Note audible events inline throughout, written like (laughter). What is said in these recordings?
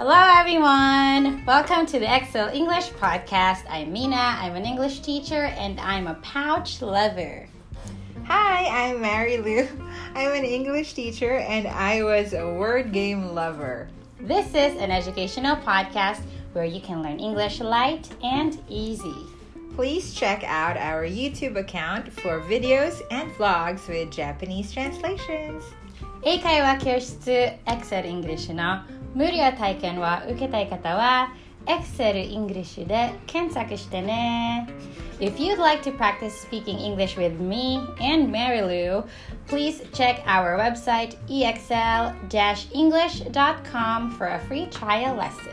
Hello, everyone. Welcome to the Excel English podcast. I'm Mina. I'm an English teacher and I'm a pouch lover. Hi, I'm Mary Lou. (laughs) I'm an English teacher and I was a word game lover. This is an educational podcast where you can learn English light and easy. Please check out our YouTube account for videos and vlogs with Japanese translations. 英会話教室 Excel English の 無料体験を受けたい方は Excel English で検索してね If you'd like to practice speaking English with me and Mary Lou, please check our website exl-english.com for a free trial lesson.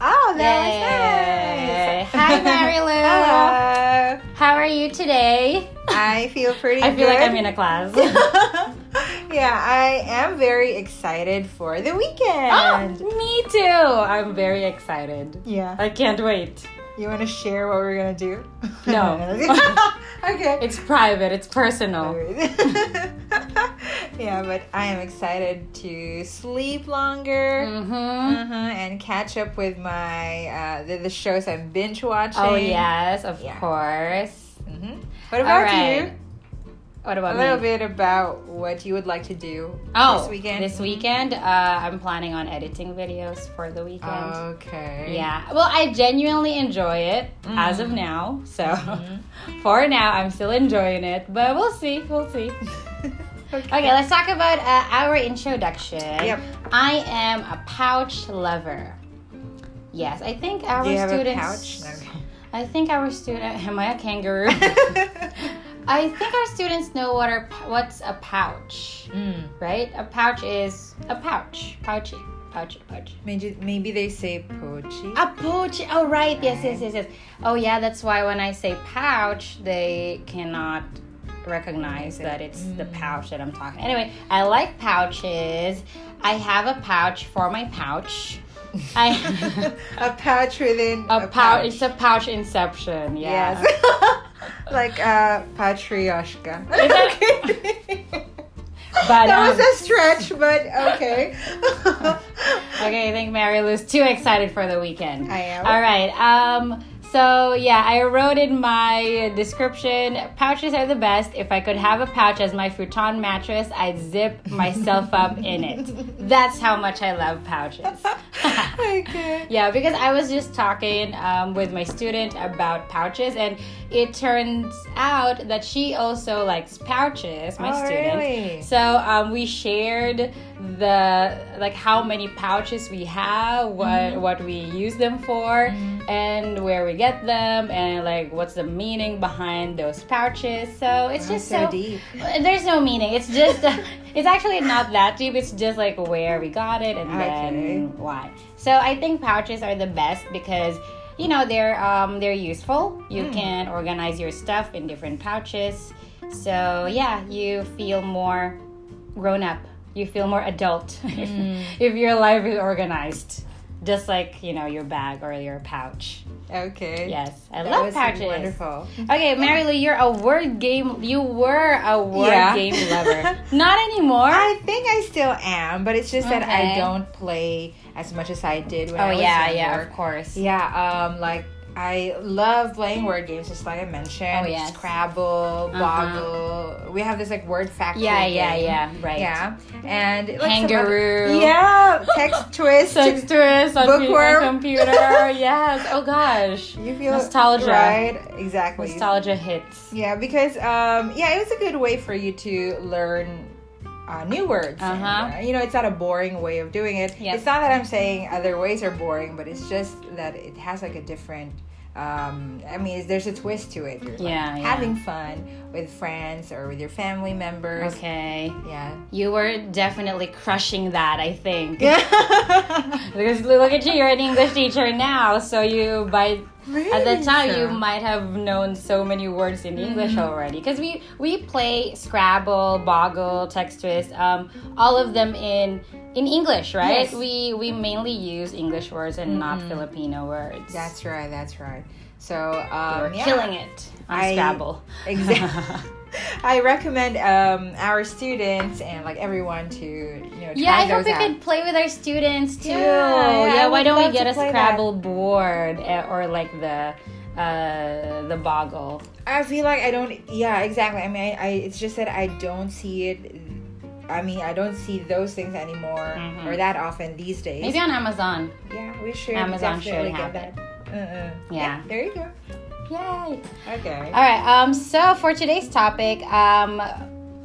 Oh, that Yay. was nice. Hi, Mary (laughs) Lou. Hello. How are you today? I feel pretty I feel like good. I'm in a class. (laughs) yeah, I am very excited for the oh, weekend. me too. I'm very excited. Yeah. I can't wait. You want to share what we're going to do? No. (laughs) okay. It's private, it's personal. (laughs) yeah, but I am excited to sleep longer Mm-hmm. uh-huh, and catch up with my uh, the, the shows I'm binge watching. Oh, yes, of Yeah. course. hmm What about right. you? What about A little me? bit about what you would like to do Oh, this weekend. This weekend, uh, I'm planning on editing videos for the weekend. Okay. Yeah. Well, I genuinely enjoy it as of now. So Mhm. (laughs) for now, I'm still enjoying it, but we'll see. We'll see. (laughs) Okay, let's talk about uh, our introduction. Yep. I am a pouch lover. Yes, I think our Do you have a students. pouch? I think our student. (laughs) Am I a kangaroo? I think our students know what are what's a pouch, Mm. right? A pouch is a pouch, pouchy, pouchy, pouchy. Maybe, maybe they say pochi. A pouch. Oh, right. Yes, yes, yes, yes. Oh, yeah. That's why when I say pouch, they cannot recognize that it's the pouch that I'm talking. Anyway, I like pouches. I have a pouch for my pouch. I (laughs) a pouch within a pouch. It's a pouch inception. Yeah. Yes. (laughs) (laughs) like uh, Matryoshka. (laughs) But that um, was a stretch, but okay. (laughs) okay, I think Mary Lou's too excited for the weekend. I am. All right. Um. So yeah, I wrote in my description, pouches are the best. If I could have a pouch as my futon mattress, I'd zip myself up in it. That's how much I love pouches. (laughs) okay. Yeah, because I was just talking um, with my student about pouches, and it turns out that she also likes pouches. My Oh, student. really? So um, we shared the like how many pouches we have, what Mm-hmm. what we use them for, and where we get them, and like what's the meaning behind those pouches. So it's Oh, just so so, deep. (laughs) There's no meaning. It's just (laughs) it's actually not that deep. It's just like where we got it and Okay. then why. So I think pouches are the best because you know they're um, they're useful. You Hmm. can organize your stuff in different pouches. So yeah, you feel more grown up. You feel more adult (laughs) if, Hmm. if your life is organized, just like you know your bag or your pouch. Okay. Yes, I That love was pouches. wonderful. Okay, Mary Lou, you're a word game. You were a word Yeah. game lover. (laughs) Not anymore. I think I still am, but it's just that I don't play as much as I did when oh I was yeah, younger. yeah, of course. Yeah, um, like I love playing word games, just like I mentioned. Oh, yes. Scrabble, Uh-huh. Boggle. We have this like word factory. Yeah, yeah, game. yeah. Right. Yeah, and like Kangaroo. yeah, text (laughs) twist. text twist on Bookworm. computer. (laughs) yes. Oh gosh. You feel Nostalgia. right? Exactly. Nostalgia hits. Yeah, because um, yeah, it was a good way for you to learn uh, new words. Uh-huh. uh, you know, it's not a boring way of doing it. Yes. It's not that I'm saying other ways are boring, but it's just that it has like a different. Um, I mean, there's a twist to it. You're like, Yeah, yeah. having fun with friends or with your family members. Okay. Yeah. You were definitely crushing that, I think. Yeah. (laughs) Because look at you, you're an English teacher now, so you by at the Really? time you might have known so many words in English Mm-hmm. already. Because we we play Scrabble, Boggle, Text Twist, um, all of them in in English, right? Yes. We we mainly use English words and not Filipino words. That's right. That's right. So We're um, yeah. killing it on I- Scrabble. Exactly. (laughs) (laughs) I recommend um, our students and like everyone to you know Yeah, I hope we out. could play with our students too. Yeah, Yeah, I why don't we get a play that. Scrabble board eh, or like the uh the boggle? I feel like I don't. Yeah, exactly. I mean, I, I it's just that I don't see it. I mean, I don't see those things anymore Mhm. or that often these days. Maybe on Amazon. yeah, we should. Amazon should have that. Uh-uh. Yeah. There you go. Yay. Okay. All right. Um. So for today's topic, um,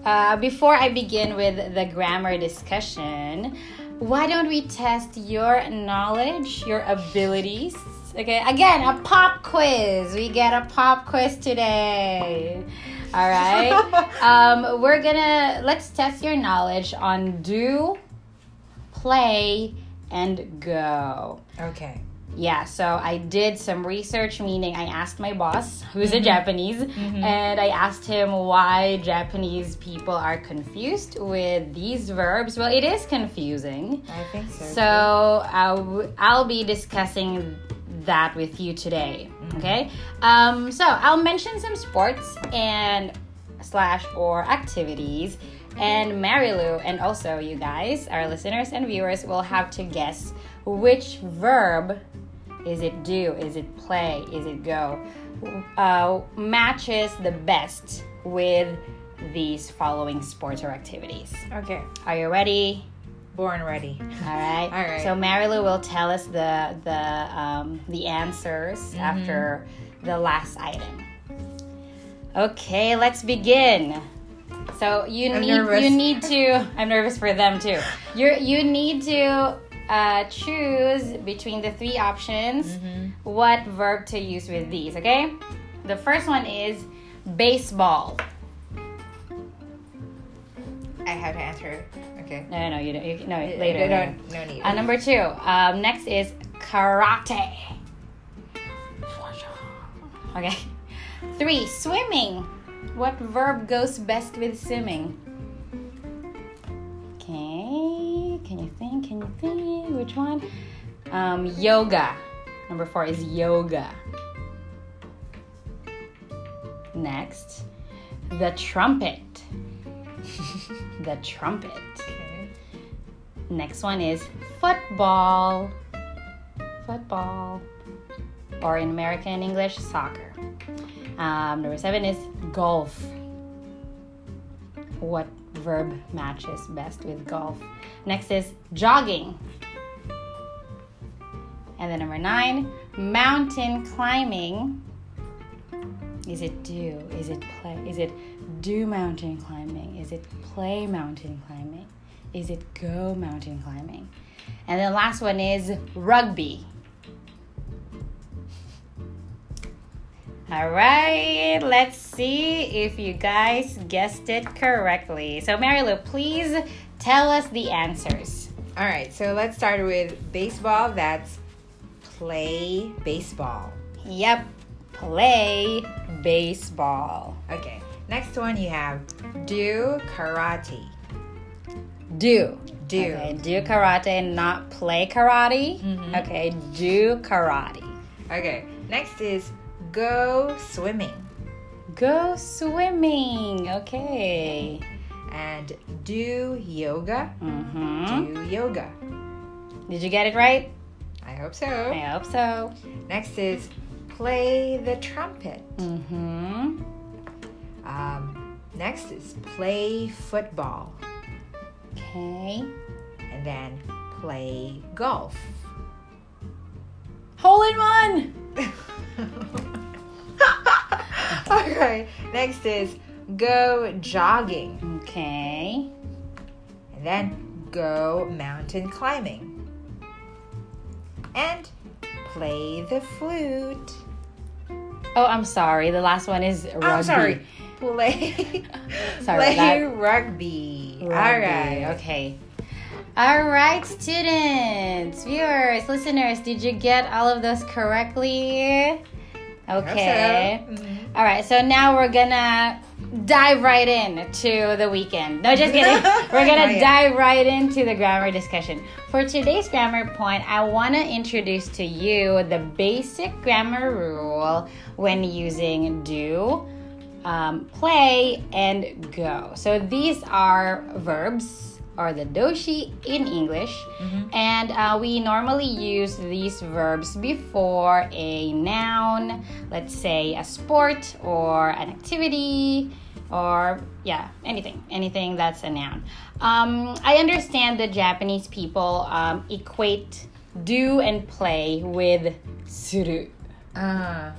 uh, before I begin with the grammar discussion, why don't we test your knowledge, your abilities? Okay. Again, a pop quiz. We get a pop quiz today. All right. (laughs) um, we're gonna let's test your knowledge on do, play, and go. Okay. Yeah, so I did some research, meaning I asked my boss, who's a mm-hmm. Japanese, mm-hmm. and I asked him why Japanese people are confused with these verbs. Well, it is confusing. I think so. So I'll, I'll be discussing that with you today. Mm-hmm. Okay. Um, so I'll mention some sports and slash or activities, and Marilu and also you guys, our listeners and viewers, will have to guess which verb is it do, is it play, is it go, uh, matches the best with these following sports or activities. Okay. Are you ready? Born ready. All right. All right. So Marilu will tell us the the um, the answers Mm-hmm. after the last item. Okay, let's begin. So you I'm need nervous. you need to. I'm nervous for them too. You you need to uh, choose between the three options Mm-hmm. what verb to use with these. Okay. The first one is baseball. I have to answer. Okay. No, no, no. You don't. You, no, Uh, later. No, later. no, no need. Uh, number two. Um, next is karate. Okay. (laughs) Three. Swimming. What verb goes best with swimming? Which one? Um, yoga. Number four is yoga. Next, the trumpet. (laughs) the trumpet. okay. Next one is football. Football. Or in American English, soccer. Um, number seven is golf. What verb matches best with golf? Next is jogging. And then number nine, mountain climbing. Is it do? Is it play? Is it do mountain climbing? Is it play mountain climbing? Is it go mountain climbing? And the last one is rugby. All right, let's see if you guys guessed it correctly. So, Marilu, please tell us the answers. All right. So let's start with baseball. That's play baseball. Yep, play baseball. Okay. Next one you have do karate. Do. Do. Okay, do karate, and not play karate. Mhm. Okay, do karate. Okay. Next is go swimming Go swimming. Okay. and do yoga. Mm-hmm. Do yoga. Did you get it right? I hope so. I hope so. Next is play the trumpet. Mm-hmm. Um, next is play football. Okay. And then play golf. Hole in one. (laughs) okay. Next is go jogging. Okay. And then go mountain climbing. And play the flute. Oh, I'm sorry. The last one is rugby. I'm sorry. Play (laughs) Sorry play rugby. Rugby. All right. Okay. All right, students, viewers, listeners, did you get all of those correctly? Okay. So. Mhm. All right, so now we're gonna dive right in to the weekend. No, just kidding. (laughs) We're gonna Oh, yeah. dive right into the grammar discussion. For today's grammar point, I want to introduce to you the basic grammar rule when using do, um, play, and go. So these are verbs or the doshi in English, and uh, we normally use these verbs before a noun, let's say a sport or an activity or yeah anything anything that's a noun. Um, i understand that japanese people um, equate do and play with suru. Ah.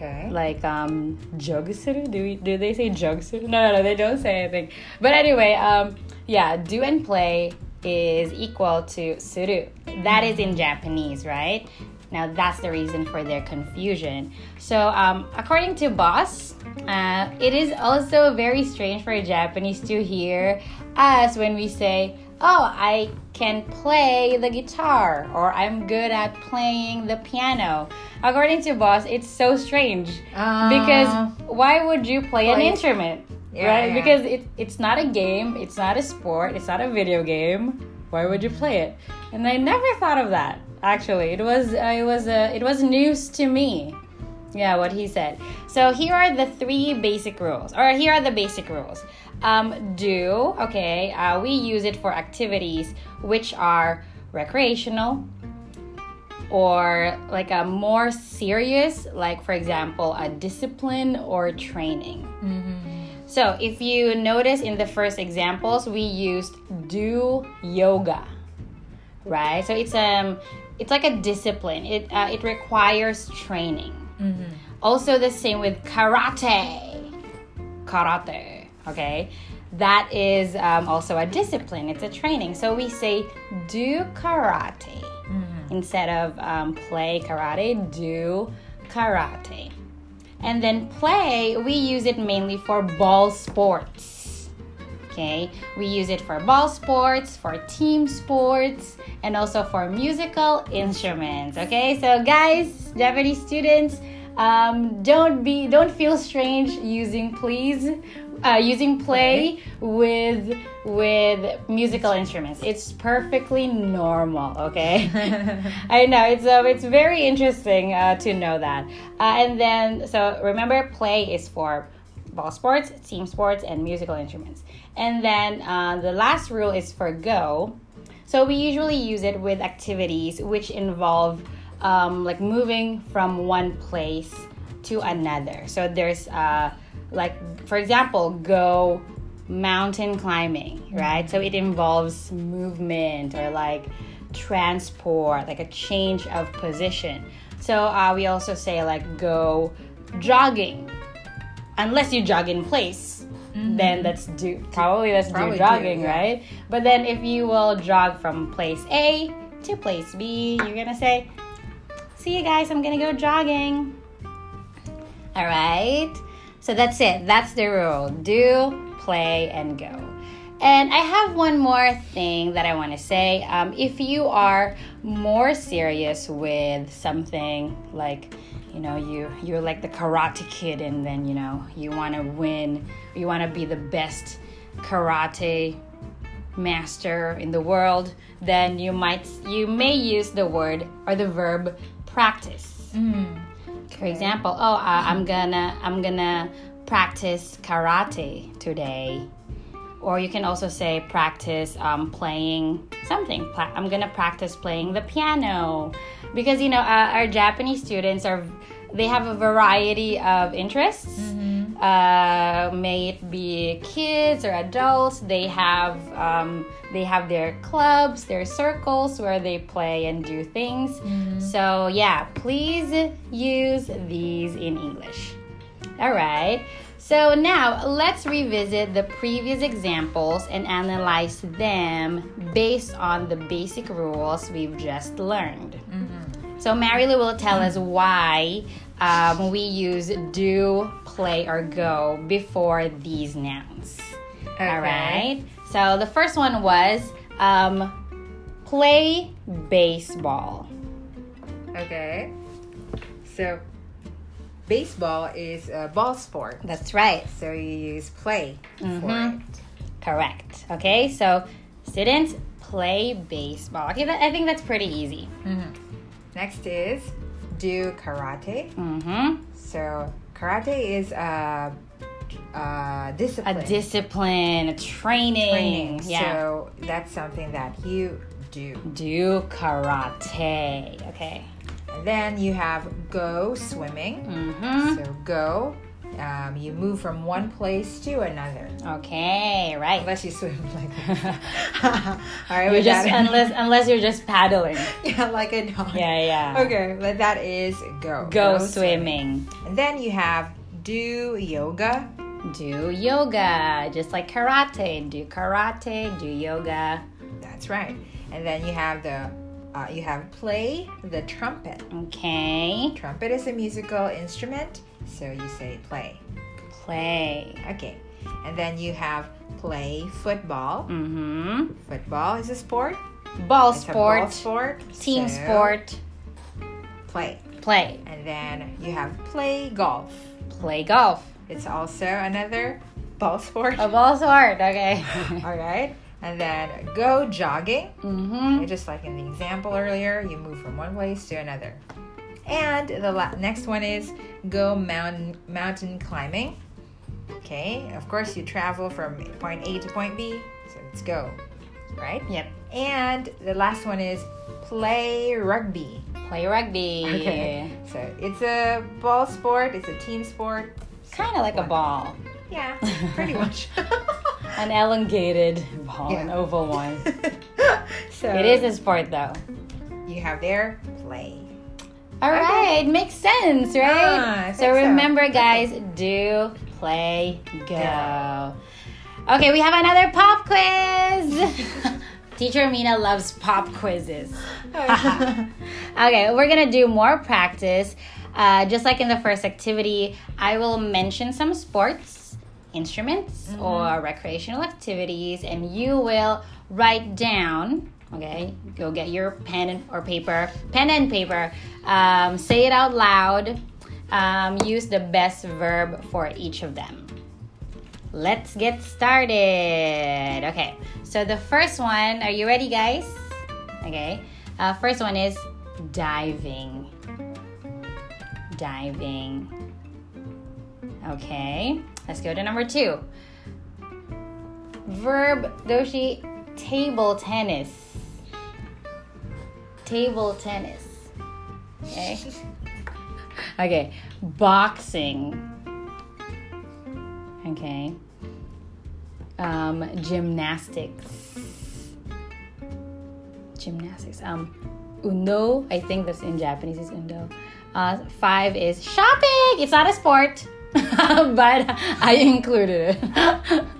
Okay. like um do we do they say jogsuru no no no they don't say anything. But anyway um yeah do and play is equal to suru. That is in japanese right? Now that's the reason for their confusion. So um according to boss uh, it is also very strange for a japanese to hear us when we say oh i can play the guitar or i'm good at playing the piano. According to boss it's so strange. Ah. because why would you play an instrument? Yeah, right? yeah. because it, it's not a game it's not a sport it's not a video game. Why would you play it? And i never thought of that actually. It was uh, it was uh, it was news to me yeah what he said. So here are the three basic rules or here are the basic rules. Um, do okay uh, we use it for activities which are recreational or like a more serious like for example a discipline or training. So if you notice in the first examples we used do yoga right? So it's um it's like a discipline. It uh, it requires training also the same with karate. Karate okay? That is um, also a discipline. It's a training. So we say do karate. Instead of um, play karate do karate. And then play we use it mainly for ball sports okay? We use it for ball sports for team sports and also for musical instruments okay? So guys japanese students um, don't be don't feel strange using please uh, using play with with musical instruments. It's perfectly normal okay? (laughs) I know it's uh, it's very interesting uh, to know that. Uh, and then so remember play is for ball sports team sports and musical instruments and then uh, the last rule is for go so we usually use it with activities which involve um, like moving from one place to another. So there's uh, like for example, go mountain climbing, right? So it involves movement or like transport, like a change of position. So uh, we also say like go jogging, unless you jog in place. Then that's do probably that's Probably do do, jogging, yeah. right? But then if you will jog from place A to place B, you're gonna say, "See you guys, I'm gonna go jogging." All right. So that's it. That's the rule. Do, play, and go. And I have one more thing that I want to say. Um, if you are more serious with something like, you know, you you're like the karate kid, and then you know you want to win, you want to be the best karate master in the world, then you might you may use the word or the verb practice. For example, oh, uh, I'm gonna I'm gonna practice karate today, or you can also say practice um, playing something. I'm gonna practice playing the piano, because you know uh, our Japanese students are they have a variety of interests. Uh, may it be kids or adults, they have um, they have their clubs, their circles where they play and do things. So yeah, please use these in English. All right. So now let's revisit the previous examples and analyze them based on the basic rules we've just learned. So Marilyn will tell us why um, we use do, play, or go before these nouns. All Okay. right. So the first one was um, play baseball. Okay. So, baseball is a ball sport. That's right. So you use play for Mhm. it. Correct. Okay. So students play baseball. Okay. That, I think that's pretty easy. Next is do karate. Mm-hmm. So karate is uh, uh, discipline. A discipline, a training. training. Yeah. So that's something that you do. Do karate. Okay. And then you have go swimming. Mm-hmm. So go, um, you move from one place to another. Okay, right. Unless you swim (laughs) like. (laughs) (laughs) All right, You're just unless unless you're just paddling. yeah, like a dog. Yeah, yeah. Okay, but that is go. Go swimming. And then you have do yoga. Do yoga, just like karate. Do karate. Do yoga. That's right. And then you have the uh, you have play the trumpet. Okay. Trumpet is a musical instrument, so you say play. Play. Okay. And then you have play football. Mm-hmm. Football is a sport. Ball It's a ball sport. sport. Team so sport. Play. Play. And then you have play golf. Play golf. It's also another ball sport. A ball sport. Okay. (laughs) All right. And then go jogging. mm-hmm. Just like in the example earlier, you move from one place to another. And the la- next one is go mountain mountain climbing. Okay, of course you travel from point A to point B, so let's go, right? Yep. And the last one is play rugby. Play rugby. Okay, so it's a ball sport. It's a team sport. Kind of like a ball. Yeah, (laughs) pretty much. An elongated ball, an oval one. (laughs) so It is a sport though. You have there play. All Okay. makes sense, right? Ah, I so think so. remember, guys, do play go. Okay, we have another pop quiz. (laughs) Teacher Mina loves pop quizzes. (laughs) okay, we're gonna do more practice. Uh, just like in the first activity, I will mention some sports, instruments, or recreational activities, and you will write down. Okay, go get your pen and, or paper, pen and paper. Um, say it out loud. Um, use the best verb for each of them. Let's get started. Okay, so the first one, are you ready, guys? Okay, uh, first one is diving. Diving. Okay, let's go to number two. Verb Doshi table tennis. Table tennis. Okay. Okay, boxing. Okay. Um, gymnastics. Gymnastics. Um, undo. I think that's in Japanese is undo. Uh, five is shopping. It's not a sport, (laughs) but I included it. (laughs)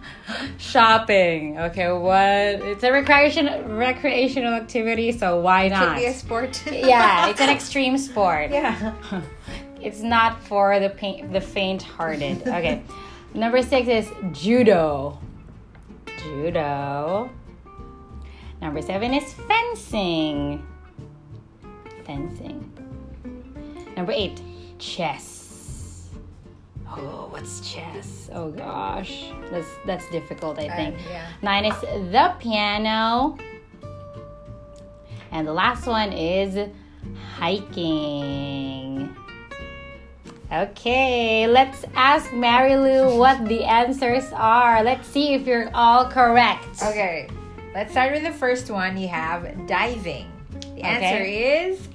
shopping. Okay, what? It's a recreation recreational activity, so why not? It Could be a sport. yeah, it's an (laughs) extreme sport. yeah. (laughs) It's not for the pain, the faint-hearted. Okay. Number six is judo. Judo. Number seven is fencing. Fencing. Number eight, chess. Oh, what's chess? Oh gosh, that's that's difficult. I think. Um, yeah. Nine is the piano. And the last one is hiking. Okay, let's ask Mary Lou what the answers are. Let's see if you're all correct. Okay, let's start with the first one. You have diving. The answer is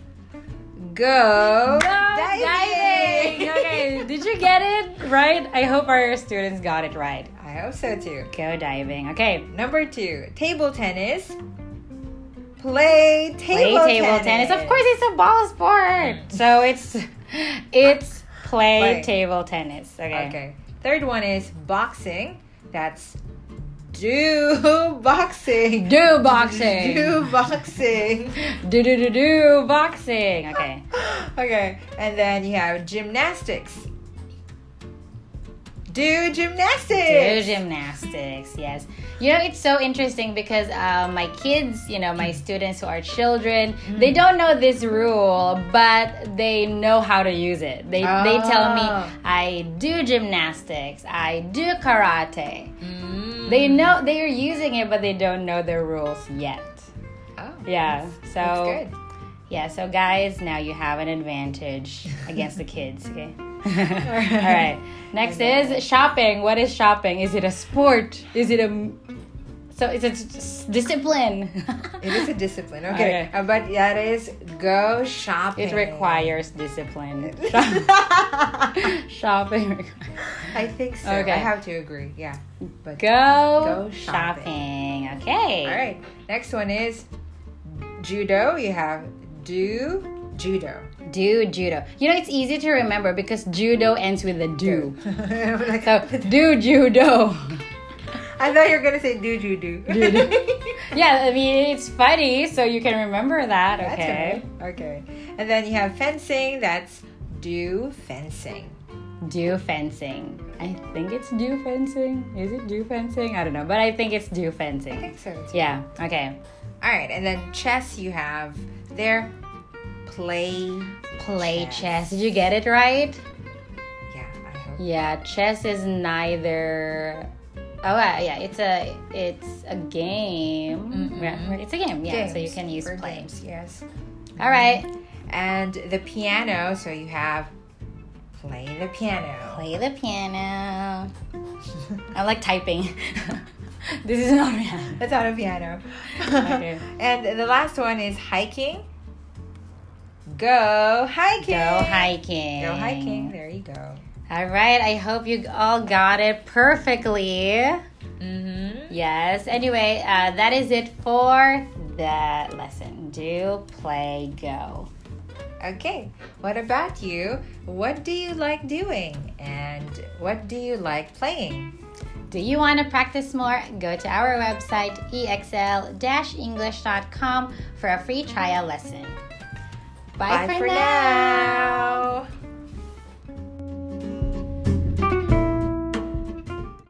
go, diving. okay, did you get it right? I hope our students got it right. I hope so too. Go diving. Okay, Number two, table tennis. Play table, play table, table tennis. Of course, it's a ball sport, so it's it's play, Play. table tennis. Okay. Okay. Third one is boxing. That's do boxing. Do boxing. Do boxing. Do do do do boxing. Okay. (laughs) okay. And then you have gymnastics. Do gymnastics. Do gymnastics, yes. You know, it's so interesting because uh, my kids, you know, my students who are children, they don't know this rule, but they know how to use it. They, they tell me, Oh. I do gymnastics, I do karate. Mm. They know they are using it, but they don't know the rules yet. Oh, Yeah, that's- so that's good. yeah, so guys, now you have an advantage against the kids, okay? (laughs) All right. Next is shopping. What is shopping? Is it a sport? Is it a so it's a s- discipline? It is a discipline. Okay. Okay. Uh, but that is go shopping. It requires discipline. (laughs) (laughs) shopping. requires- I think so. Okay. I have to agree. Yeah. But Go, Go shopping. Okay. all right. Next one is judo. You have do judo. Do judo. You know it's easy to remember because judo ends with a do. Like- So do judo. (laughs) I thought you were gonna say do do do. Judo. yeah, I mean it's funny, so you can remember that. Okay. okay. Okay. And then you have fencing. That's do fencing. Do fencing. I think it's do fencing. Is it do fencing? I don't know, but I think it's do I fencing. think so. Too. Yeah. Okay. All right. And then chess. You have there. Play. Play Chess. chess. Did you get it right? Yeah. I hope. Yeah, chess is neither. Oh uh, yeah, it's a it's a game. Mhm. Yeah, it's a game. Yeah, so you can use for play. games, Yes. All right, And the piano. So you have play the piano. play the piano. I like typing. (laughs) this is not a piano. That's not a piano. Okay. (laughs) and the last one is hiking. Go hiking. Go hiking. Go hiking. There you go. All right. I hope you all got it perfectly. Mm-hmm. Yes. Anyway, uh, that is it for the lesson. Do, play, go. Okay. What about you? What do you like doing? And what do you like playing? Do you want to practice more? Go to our website exl-english.com for a free trial lesson. Bye, Bye for, for, now. now.